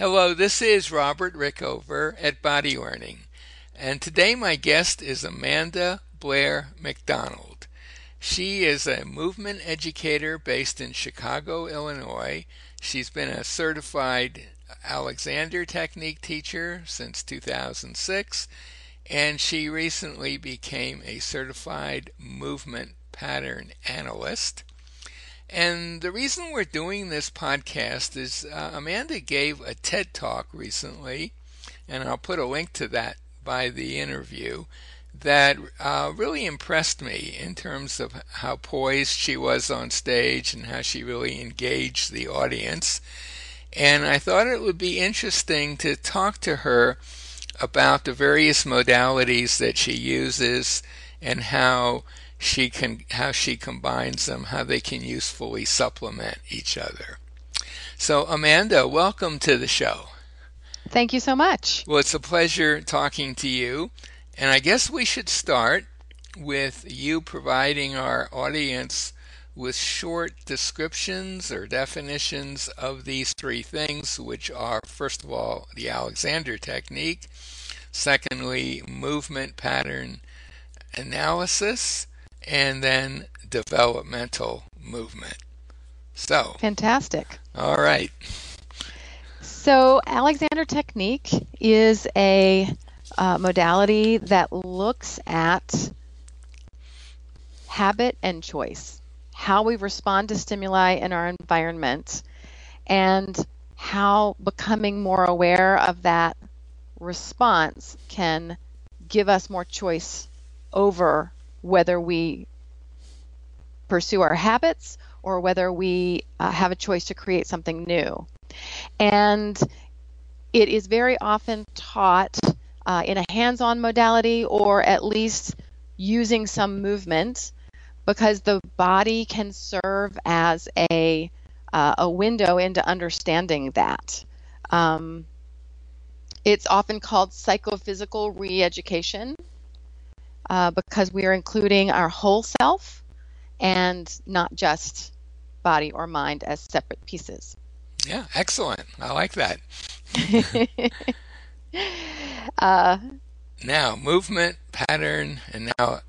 Hello, this is Robert Rickover at Body Learning, and today my guest is Amanda Blair McDonald. She is a movement educator based in Chicago, Illinois. She's been a certified Alexander Technique teacher since 2006, and she recently became a certified movement pattern analyst. And the reason we're doing this podcast is uh, Amanda gave a TED talk recently, and I'll put a link to that by the interview, that uh, really impressed me in terms of how poised she was on stage and how she really engaged the audience. And I thought it would be interesting to talk to her about the various modalities that she uses and how she can how she combines them, how they can usefully supplement each other. So Amanda, welcome to the show. Thank you so much. Well, it's a pleasure talking to you. And I guess we should start with you providing our audience with short descriptions or definitions of these three things, which are, first of all, the Alexander technique, secondly, movement pattern analysis, and then developmental movement. So, fantastic. All right. So, Alexander Technique is a uh, modality that looks at habit and choice, how we respond to stimuli in our environment, and how becoming more aware of that response can give us more choice over whether we pursue our habits or whether we uh, have a choice to create something new. And it is very often taught uh, in a hands on modality or at least using some movement because the body can serve as a, uh, a window into understanding that. Um, it's often called psychophysical re education uh, because we are including our whole self and not just body or mind as separate pieces. Yeah, excellent. I like that. uh, now, movement pattern and now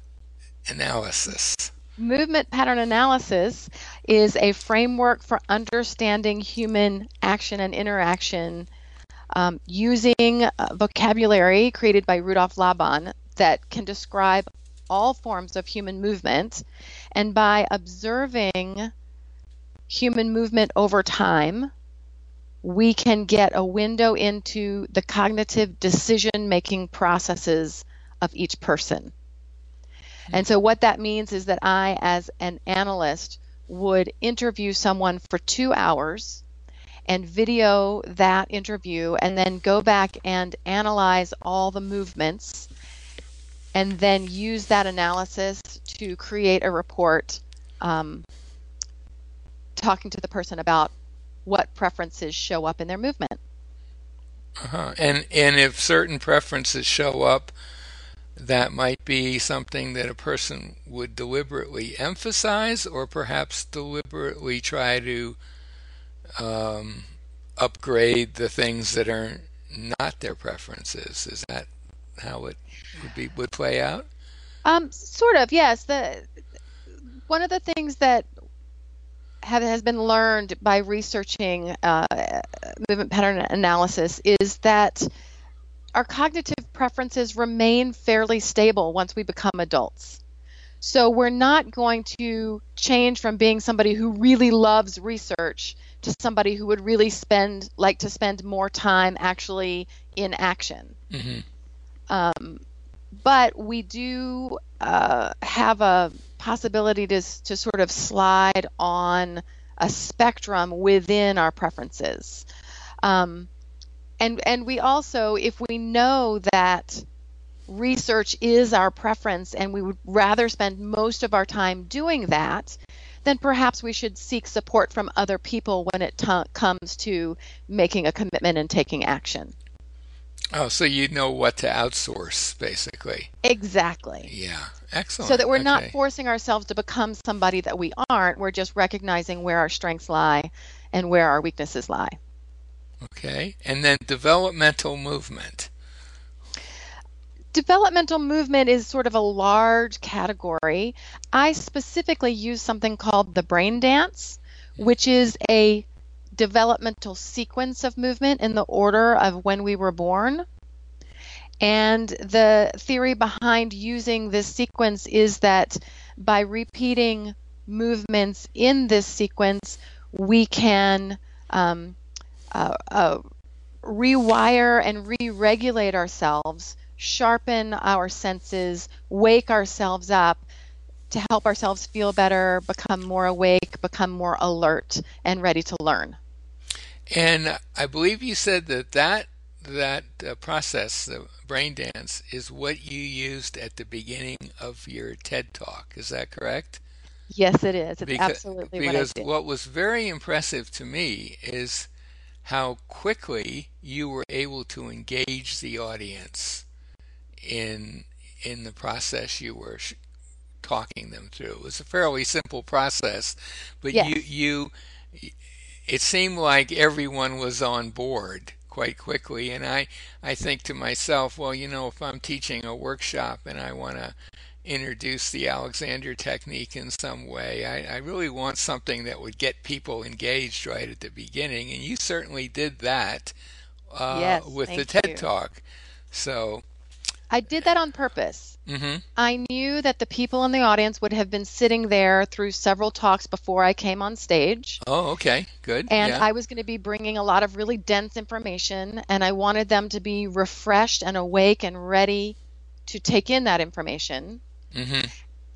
analysis. Movement pattern analysis is a framework for understanding human action and interaction um, using vocabulary created by Rudolf Laban that can describe all forms of human movement. And by observing human movement over time, we can get a window into the cognitive decision making processes of each person. And so, what that means is that I, as an analyst, would interview someone for two hours and video that interview and then go back and analyze all the movements and then use that analysis to create a report um, talking to the person about what preferences show up in their movement. Uh-huh. And and if certain preferences show up, that might be something that a person would deliberately emphasize, or perhaps deliberately try to um, upgrade the things that are not their preferences. Is that how it would be would play out? Um, sort of, yes. The one of the things that have, has been learned by researching uh, movement pattern analysis is that our cognitive preferences remain fairly stable once we become adults. So we're not going to change from being somebody who really loves research to somebody who would really spend like to spend more time actually in action. Mm-hmm. Um, but we do uh, have a possibility to, to sort of slide on a spectrum within our preferences. Um, and, and we also, if we know that research is our preference and we would rather spend most of our time doing that, then perhaps we should seek support from other people when it t- comes to making a commitment and taking action. Oh, so you know what to outsource, basically. Exactly. Yeah, excellent. So that we're okay. not forcing ourselves to become somebody that we aren't. We're just recognizing where our strengths lie and where our weaknesses lie. Okay. And then developmental movement. Developmental movement is sort of a large category. I specifically use something called the brain dance, mm-hmm. which is a developmental sequence of movement in the order of when we were born. And the theory behind using this sequence is that by repeating movements in this sequence, we can um, uh, uh, rewire and re regulate ourselves, sharpen our senses, wake ourselves up to help ourselves feel better, become more awake, become more alert, and ready to learn. And I believe you said that that that uh, process, the brain dance, is what you used at the beginning of your TED talk. Is that correct? Yes, it is. It's because, absolutely because what what was very impressive to me is how quickly you were able to engage the audience in in the process you were sh- talking them through. It was a fairly simple process, but Yes. you you it seemed like everyone was on board quite quickly and I I think to myself, well, you know, if I'm teaching a workshop and I want to introduce the Alexander technique in some way, I, I really want something that would get people engaged right at the beginning, and you certainly did that uh, Yes, with the TED you. Talk. So, I did that on purpose. Hmm I knew that the people in the audience would have been sitting there through several talks before I came on stage. oh, okay, good, And yeah, I was going to be bringing a lot of really dense information, and I wanted them to be refreshed and awake and ready to take in that information. hmm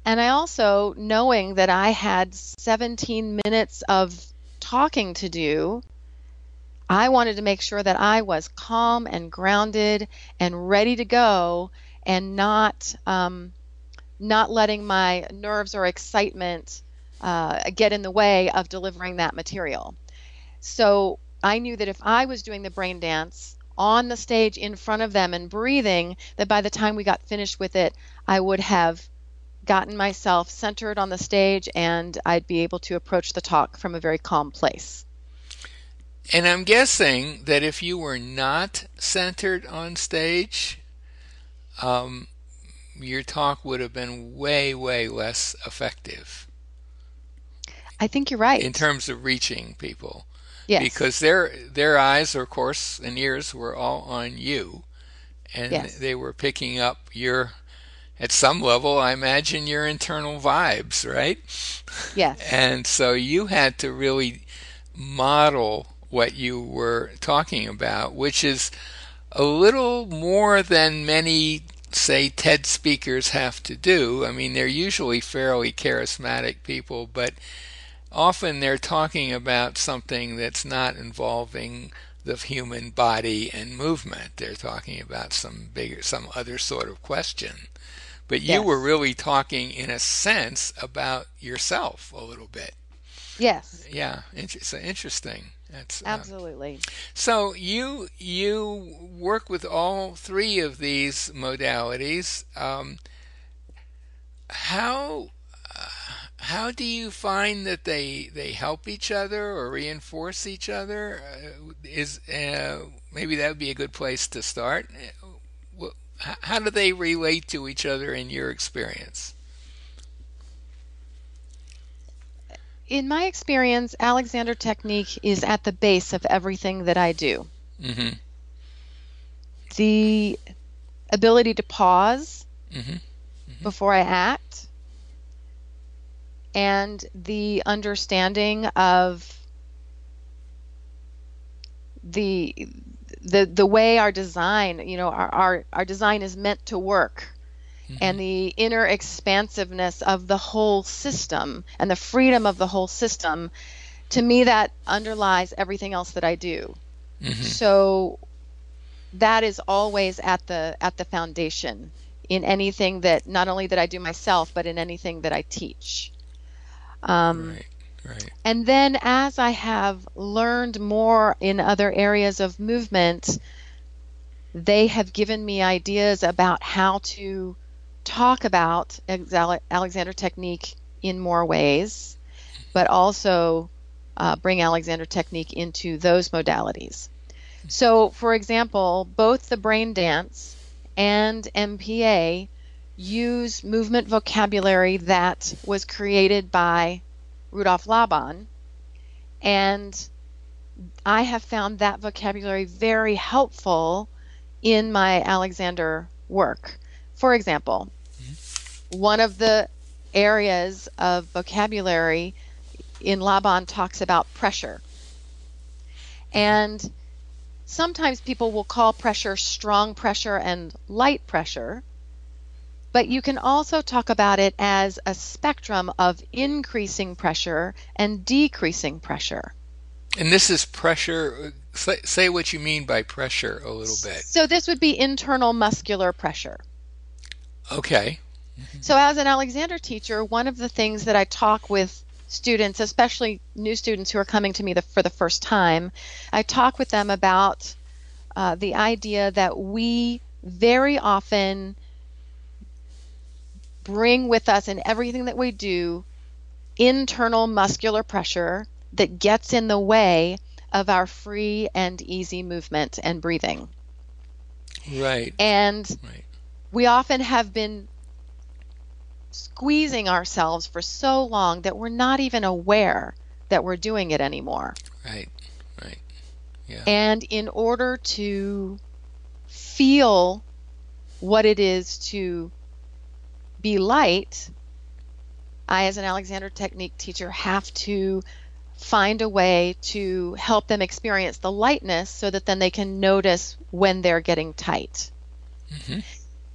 And I also, knowing that I had 17 minutes of talking to do, I wanted to make sure that I was calm and grounded and ready to go and not um, not letting my nerves or excitement uh, get in the way of delivering that material. So I knew that if I was doing the brain dance on the stage in front of them and breathing, that by the time we got finished with it, I would have gotten myself centered on the stage and I'd be able to approach the talk from a very calm place. And I'm guessing that if you were not centered on stage, um, your talk would have been way, way less effective I think you're right. in terms of reaching people. yes. because their their eyes, of course, and ears were all on you, and Yes. they were picking up your, at some level, I imagine your internal vibes, right? yes. And so you had to really model what you were talking about, which is a little more than many say TED speakers have to do. I mean, they're usually fairly charismatic people, but often they're talking about something that's not involving the human body and movement. They're talking about some bigger, some other sort of question. But you Yes. were really talking, in a sense, about yourself a little bit. Yes. Yeah, inter- so interesting. That's uh, Absolutely. so you you work with all three of these modalities. Um, how uh, how do you find that they they help each other or reinforce each other? Uh, is uh, maybe that would be a good place to start. Uh, How do they relate to each other in your experience? In my experience, Alexander Technique is at the base of everything that I do. hmm The ability to pause hmm before I act and the understanding of the the the way our design, you know, our our, our design is meant to work and the inner expansiveness of the whole system and the freedom of the whole system to me that underlies everything else that I do. hmm So that is always at the at the foundation in anything that not only that I do myself but in anything that I teach. Um, Right, right. and then as I have learned more in other areas of movement, they have given me ideas about how to talk about Alexander technique in more ways, but also uh, bring Alexander technique into those modalities. So, for example, both the brain dance and MPA use movement vocabulary that was created by Rudolf Laban. And I have found that vocabulary very helpful in my Alexander work. For example. One of the areas of vocabulary in Laban talks about pressure. And sometimes people will call pressure strong pressure and light pressure. But you can also talk about it as a spectrum of increasing pressure and decreasing pressure. And this is pressure. Say, say what you mean by pressure a little bit. So, this would be internal muscular pressure. Okay. So, as an Alexander teacher, one of the things that I talk with students, especially new students who are coming to me the, for the first time, I talk with them about uh, the idea that we very often bring with us in everything that we do internal muscular pressure that gets in the way of our free and easy movement and breathing. Right. And right. we often have been squeezing ourselves for so long that we're not even aware that we're doing it anymore. Right. Right. Yeah. And in order to feel what it is to be light, I, as an Alexander Technique teacher, have to find a way to help them experience the lightness so that then they can notice when they're getting tight. Mm-hmm.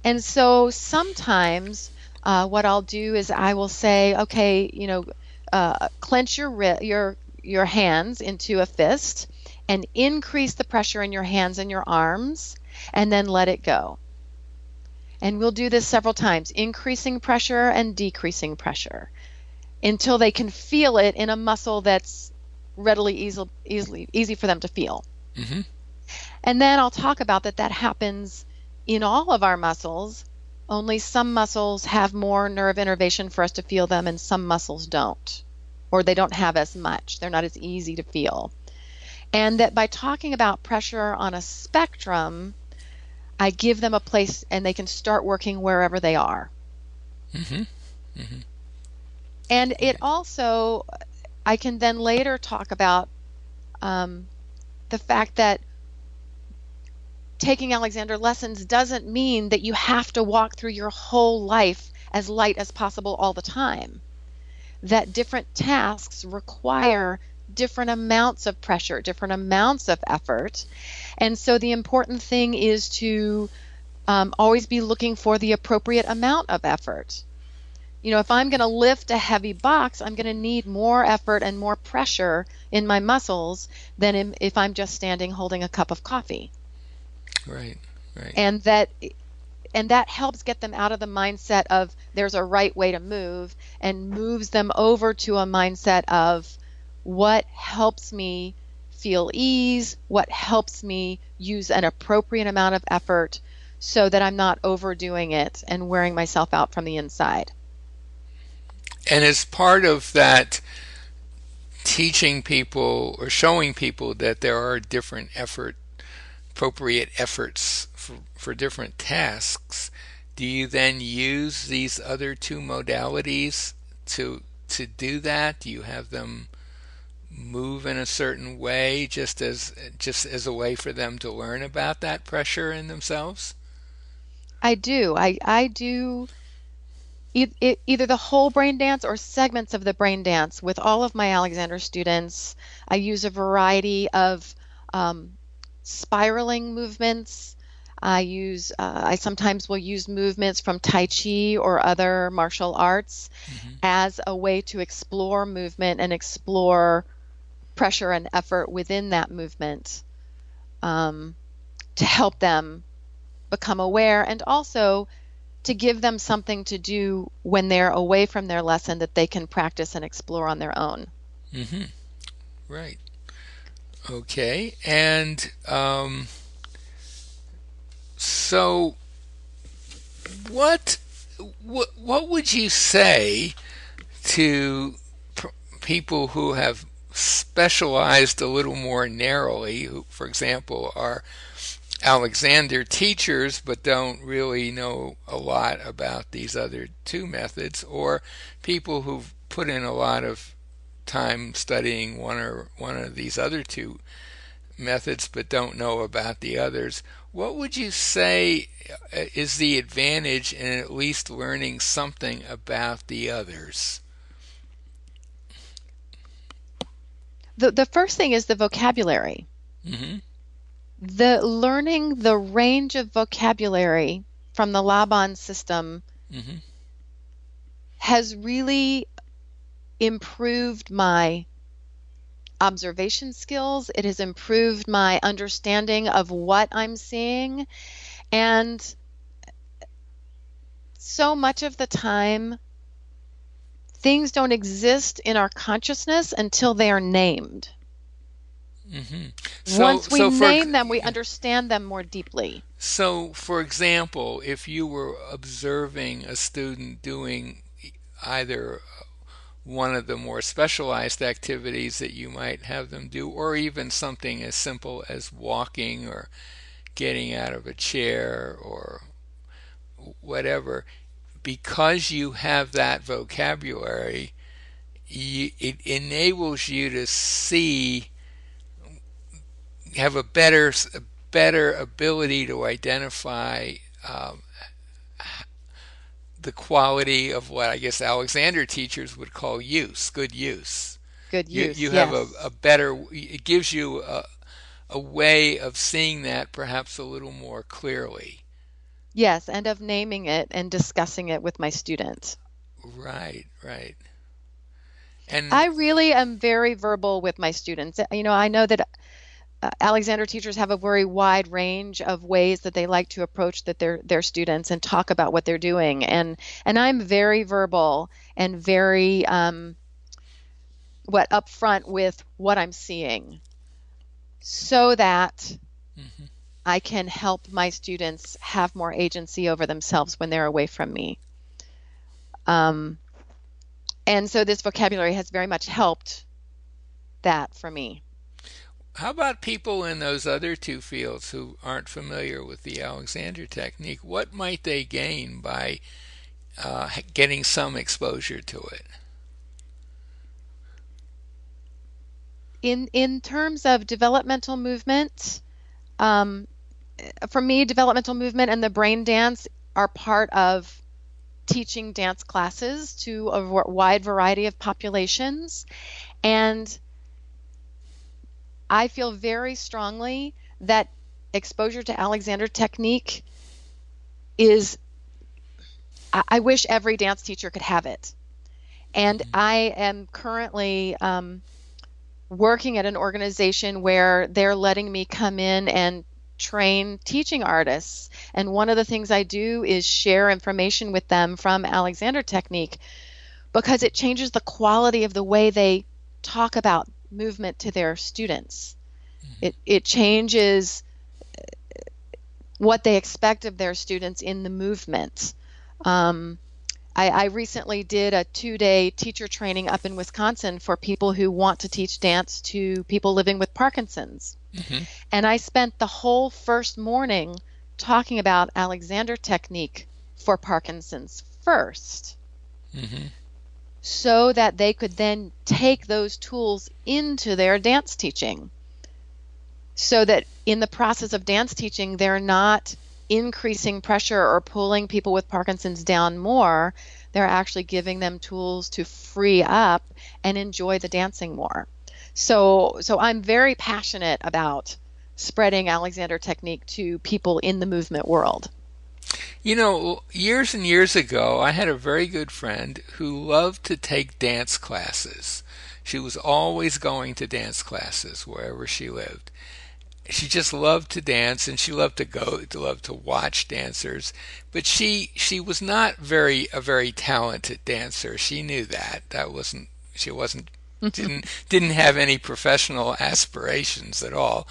And so sometimes uh, what I'll do is I will say, okay, you know, uh, clench your your your hands into a fist and increase the pressure in your hands and your arms, and then let it go. And we'll do this several times, increasing pressure and decreasing pressure until they can feel it in a muscle that's readily easy, easily easy for them to feel. Mm-hmm. And then I'll talk about that that happens in all of our muscles. Only some muscles have more nerve innervation for us to feel them, and some muscles don't, or they don't have as much. They're not as easy to feel. And that by talking about pressure on a spectrum, I give them a place and they can start working wherever they are. Mm-hmm. Mm-hmm. And it also, I can then later talk about um, the fact that taking Alexander lessons doesn't mean that you have to walk through your whole life as light as possible all the time. That different tasks require different amounts of pressure, different amounts of effort. And so the important thing is to um, always be looking for the appropriate amount of effort. You know, if I'm going to lift a heavy box, I'm going to need more effort and more pressure in my muscles than if I'm just standing holding a cup of coffee. Right, right. And that and that helps get them out of the mindset of there's a right way to move and moves them over to a mindset of what helps me feel ease, what helps me use an appropriate amount of effort so that I'm not overdoing it and wearing myself out from the inside. And as part of that, teaching people or showing people that there are different effort, appropriate efforts for, for different tasks, do you then use these other two modalities to to do that? Do you have them move in a certain way just as just as a way for them to learn about that pressure in themselves? I do. I I do either the whole brain dance or segments of the brain dance with all of my Alexander students. I use a variety of um, spiraling movements. I use uh, I sometimes will use movements from Tai Chi or other martial arts mm-hmm. as a way to explore movement and explore pressure and effort within that movement um, to help them become aware and also to give them something to do when they're away from their lesson that they can practice and explore on their own. Mm-hmm. Right. Okay. And um, so, what, what what would you say to pr- people who have specialized a little more narrowly, who, for example, are Alexander teachers but don't really know a lot about these other two methods, or people who've put in a lot of time studying one or one of these other two methods but don't know about the others. What would you say uh, is the advantage in at least learning something about the others? The the first thing is the vocabulary. Mm-hmm. The learning the range of vocabulary from the Laban system mm-hmm. has really improved my observation skills. It has improved my understanding of what I'm seeing. And so much of the time, things don't exist in our consciousness until they are named. Mm-hmm. So, Once we so name them, we understand them more deeply. So, for example, if you were observing a student doing either one of the more specialized activities that you might have them do, or even something as simple as walking or getting out of a chair or whatever, because you have that vocabulary, you, it enables you to see, have a better, a better ability to identify um, the quality of what I guess Alexander teachers would call use, good use. Good use. You, you yes. have a, a, better. It gives you a, a way of seeing that perhaps a little more clearly. Yes, and of naming it and discussing it with my students. Right, right. And I really am very verbal with my students. You know, I know that Alexander teachers have a very wide range of ways that they like to approach that their their students and talk about what they're doing and and I'm very verbal and very um, what upfront with what I'm seeing so that mm-hmm. I can help my students have more agency over themselves when they're away from me. Um, and so this vocabulary has very much helped that for me. How about people in those other two fields who aren't familiar with the Alexander technique? What might they gain by uh, getting some exposure to it? In in terms of developmental movement, um, for me, developmental movement and the brain dance are part of teaching dance classes to a wide variety of populations, and I feel very strongly that exposure to Alexander technique is I, I wish every dance teacher could have it. And mm-hmm. I am currently um, working at an organization where they're letting me come in and train teaching artists. And one of the things I do is share information with them from Alexander Technique because it changes the quality of the way they talk about movement to their students. Mm-hmm. It, it changes what they expect of their students in the movement. Um, I, I, recently did a two day teacher training up in Wisconsin for people who want to teach dance to people living with Parkinson's. Mm-hmm. And I spent the whole first morning talking about Alexander technique for Parkinson's 1st mm-hmm so that they could then take those tools into their dance teaching. So that in the process of dance teaching, they're not increasing pressure or pulling people with Parkinson's down more. They're actually giving them tools to free up and enjoy the dancing more. So, so I'm very passionate about spreading Alexander technique to people in the movement world. You know, years and years ago, I had a very good friend who loved to take dance classes. She was always going to dance classes wherever she lived. She just loved to dance and she loved to go to love to watch dancers, but she she was not very a very talented dancer. She knew that. That wasn't she wasn't didn't didn't have any professional aspirations at all.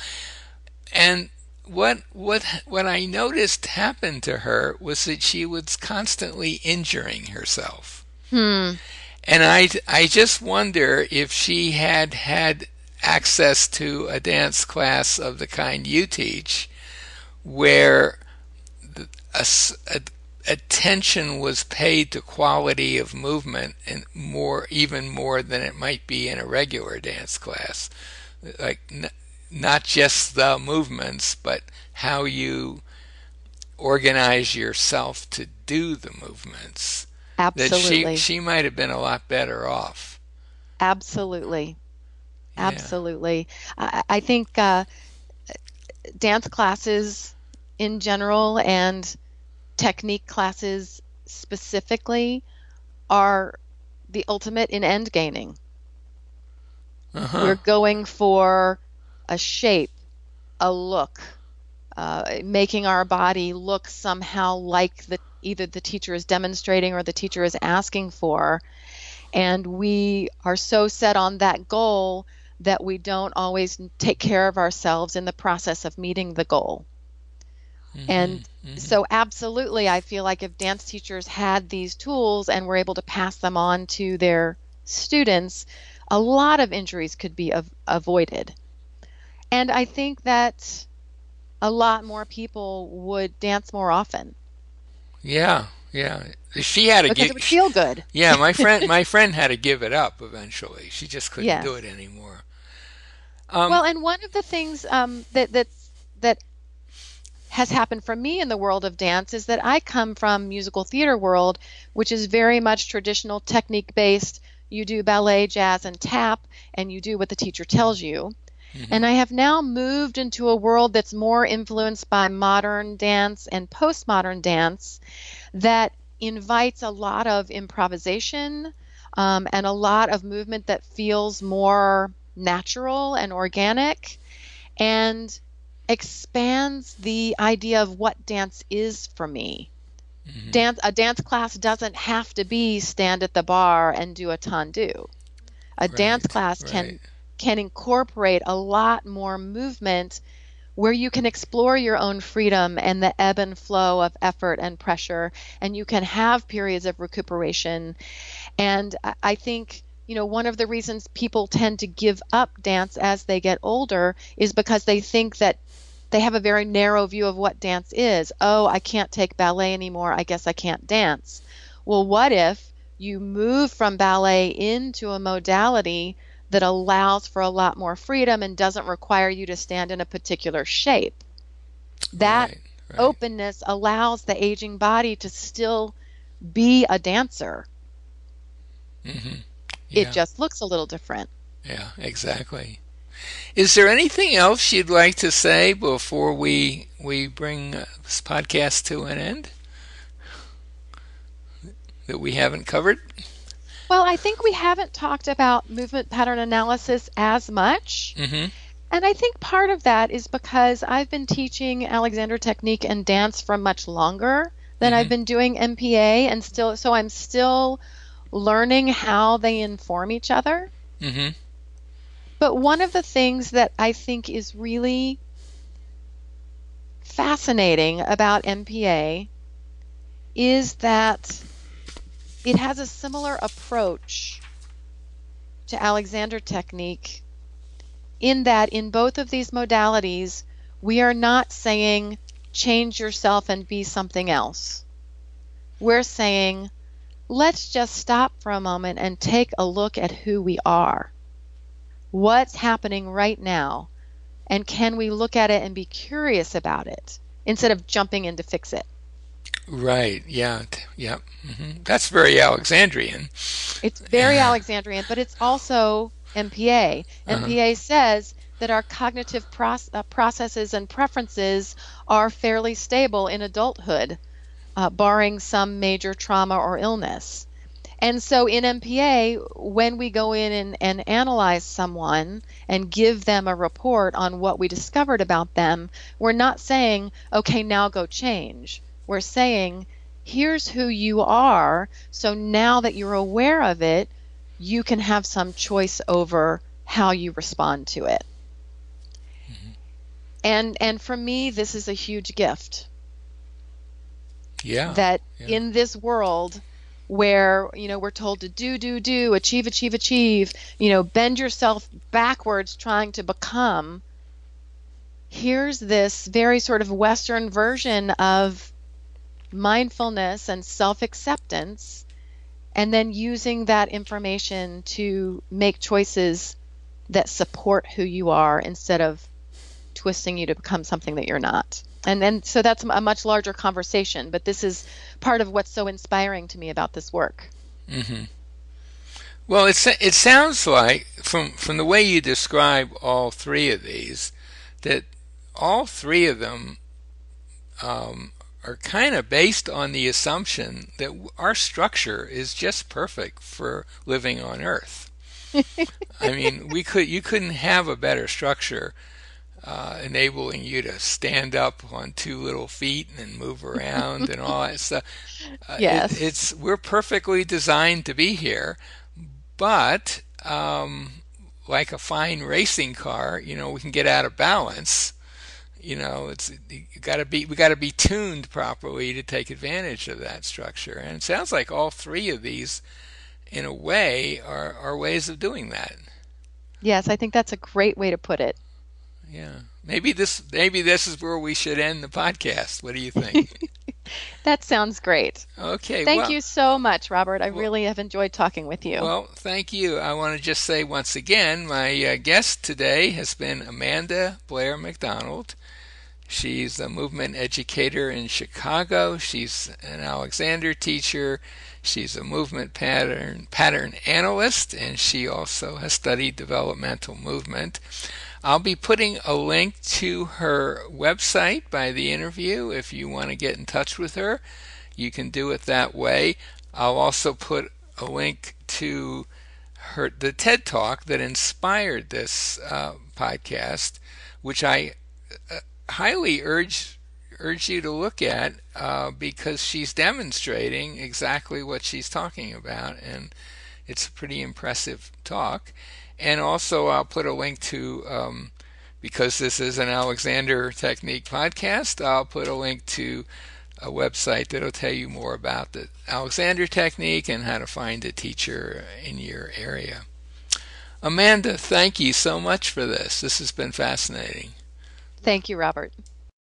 And what what what I noticed happened to her was that she was constantly injuring herself. Hmm. And I, I just wonder if she had had access to a dance class of the kind you teach, where a, a, attention was paid to quality of movement and more, even more than it might be in a regular dance class. Like not just the movements, but how you organize yourself to do the movements. Absolutely. That she she might have been a lot better off. Absolutely. Yeah. Absolutely. I, I think uh, dance classes in general and technique classes specifically are the ultimate in end gaining. Uh-huh. We're going for a shape, a look, uh, making our body look somehow like the either the teacher is demonstrating or the teacher is asking for. And we are so set on that goal that we don't always take care of ourselves in the process of meeting the goal. Mm-hmm, and mm-hmm. so, absolutely, I feel like if dance teachers had these tools and were able to pass them on to their students, a lot of injuries could be av- avoided. And I think that a lot more people would dance more often. Yeah, yeah. She had to because give, it would feel good. Yeah, my friend, my friend had to give it up eventually. She just couldn't yes. do it anymore. Um, well, and one of the things um, that that that has happened for me in the world of dance is that I come from musical theater world, which is very much traditional technique based. You do ballet, jazz, and tap, and you do what the teacher tells you. Mm-hmm. And I have now moved into a world that's more influenced by modern dance and postmodern dance that invites a lot of improvisation um, and a lot of movement that feels more natural and organic and expands the idea of what dance is for me. Mm-hmm. Dance a dance class doesn't have to be stand at the barre and do a tendu. A right, dance class right. can can incorporate a lot more movement where you can explore your own freedom and the ebb and flow of effort and pressure, and you can have periods of recuperation. And I think, you know, one of the reasons people tend to give up dance as they get older is because they think that they have a very narrow view of what dance is. Oh, I can't take ballet anymore. I guess I can't dance. Well, what if you move from ballet into a modality that allows for a lot more freedom and doesn't require you to stand in a particular shape. That right, right. openness allows the aging body to still be a dancer. Mm-hmm. Yeah. It just looks a little different. Yeah, exactly. Is there anything else you'd like to say before we we bring uh, this podcast to an end that we haven't covered? Well, I think we haven't talked about movement pattern analysis as much. Mm-hmm. And I think part of that is because I've been teaching Alexander technique and dance for much longer than mm-hmm. I've been doing MPA, and still, so I'm still learning how they inform each other. Mm-hmm. But one of the things that I think is really fascinating about MPA is that it has a similar approach to Alexander technique in that in both of these modalities, we are not saying change yourself and be something else. We're saying let's just stop for a moment and take a look at who we are. What's happening right now? And can we look at it and be curious about it instead of jumping in to fix it? Right. Yeah. Yeah. Mm-hmm. That's very Alexandrian. It's very Alexandrian, but it's also MPA. Uh-huh. MPA says that our cognitive proce- uh, processes and preferences are fairly stable in adulthood, uh, barring some major trauma or illness. And so in MPA, when we go in and, and analyze someone and give them a report on what we discovered about them, we're not saying, okay, now go change we're saying, here's who you are. So now that you're aware of it, you can have some choice over how you respond to it. Mm-hmm. And and for me, this is a huge gift. Yeah. That yeah. in this world where you know we're told to do do do achieve achieve achieve you know bend yourself backwards trying to become here's this very sort of western version of mindfulness and self-acceptance and then using that information to make choices that support who you are instead of twisting you to become something that you're not and then so that's a much larger conversation but this is part of what's so inspiring to me about this work mm-hmm. well it, it sounds like from from the way you describe all three of these that all three of them um, are kind of based on the assumption that our structure is just perfect for living on earth i mean we could you couldn't have a better structure uh, enabling you to stand up on two little feet and move around and all that stuff. Uh, yes, it, it's we're perfectly designed to be here, but um, like a fine racing car, you know, we can get out of balance. You know, it's got to be we got to be tuned properly to take advantage of that structure. And it sounds like all three of these, in a way, are are ways of doing that. Yes, I think that's a great way to put it yeah. Maybe this maybe this is where we should end the podcast. What do you think? that sounds great. Okay. Thank well, you so much, Robert. I well, really have enjoyed talking with you. Well, thank you. I want to just say once again, my uh, guest today has been Amanda Blair McDonald. She's a movement educator in Chicago. She's an Alexander teacher. She's a movement pattern pattern analyst, and she also has studied developmental movement. I'll be putting a link to her website by the interview. If you want to get in touch with her, you can do it that way. I'll also put a link to her the TED Talk that inspired this uh, podcast, which I uh, highly urge urge you to look at uh, because she's demonstrating exactly what she's talking about, and it's a pretty impressive talk. And also, I'll put a link to, um, because this is an Alexander Technique podcast, I'll put a link to a website that'll tell you more about the Alexander Technique and how to find a teacher in your area. Amanda, thank you so much for this. This has been fascinating. Thank you, Robert.